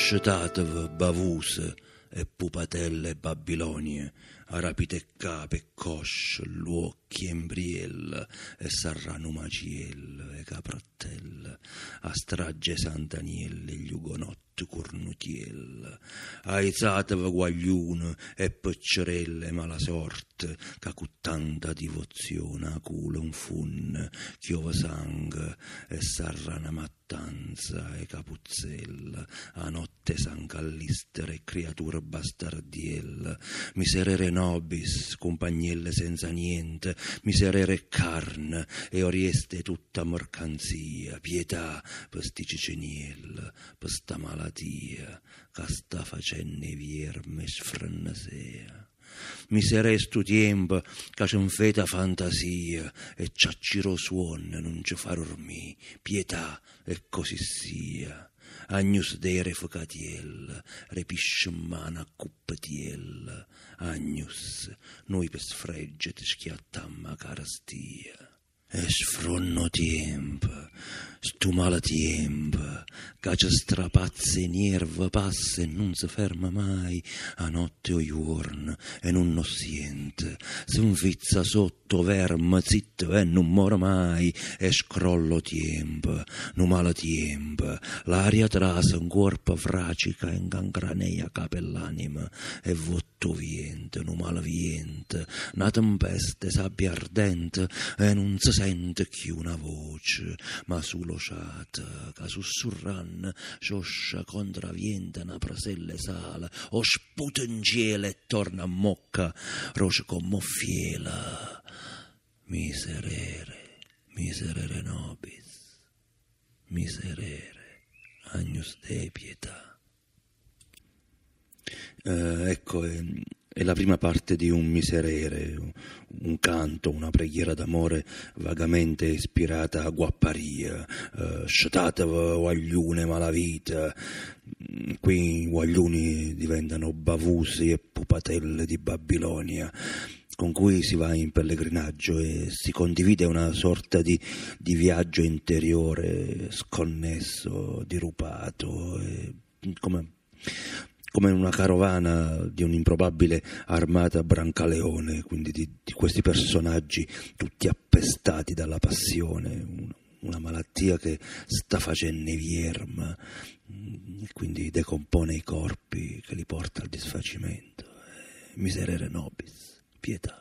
Scetatevi, bavuse e pupatelle babilonie, arapite e cape e cosce, luocchi e imbriel, e sarrano maciel e caprattelle, a strage Sant'Aniele e gli ugonotti cornutiel, aizatevi guaglione e peccerelle mala sorte, che con tanta divozione a culo un fun, chiova sangue e sarrana mattanza e capuzzella, a notte san callistere e creatura bastardiella, miserere nobis, compagnelle senza niente, miserere carne e orieste tutta mercanzia, pietà per sti ciceniel, per sta malatia, che sta facenne vierme sfrannasea. Miserere stu tempo che c'è un feta fantasia e ciacciro suon non ci fa dormì, pietà e così sia. Agnus dere focatiel, repisce mano a cuppatiel, Agnus, noi per ti schiattamma carastia. E sfronno tempo, stu che ci strapazza i nervi, passa e non si ferma mai, a notte o giorno, e non lo sente, si infizza sotto verme, zitto e non muore mai, e scrollo tempo, non male tempo, l'aria trasa un corpo fracica e incancranea capell'anima, e votto viente, non male viente, una tempesta sabbia ardente, e non si sente più una voce, ma solo ciata, che sussurran, scioscia contravienta una praselle sala, o sputa in cielo e torna a mocca, roce come fiela. Miserere, miserere nobis, miserere, agnus de pietà. Eh, ecco, è, è la prima parte di un miserere, un canto, una preghiera d'amore vagamente ispirata a guapparia, eh, scetatevi guagliune malavita, qui i guagliuni diventano bavusi e pupatelle di Babilonia con cui si va in pellegrinaggio e si condivide una sorta di, di viaggio interiore sconnesso, dirupato, come come una carovana di un'improbabile armata Brancaleone, quindi di, di questi personaggi tutti appestati dalla passione, una, una malattia che sta facendo vierma e quindi decompone i corpi che li porta al disfacimento. Miserere nobis, pietà.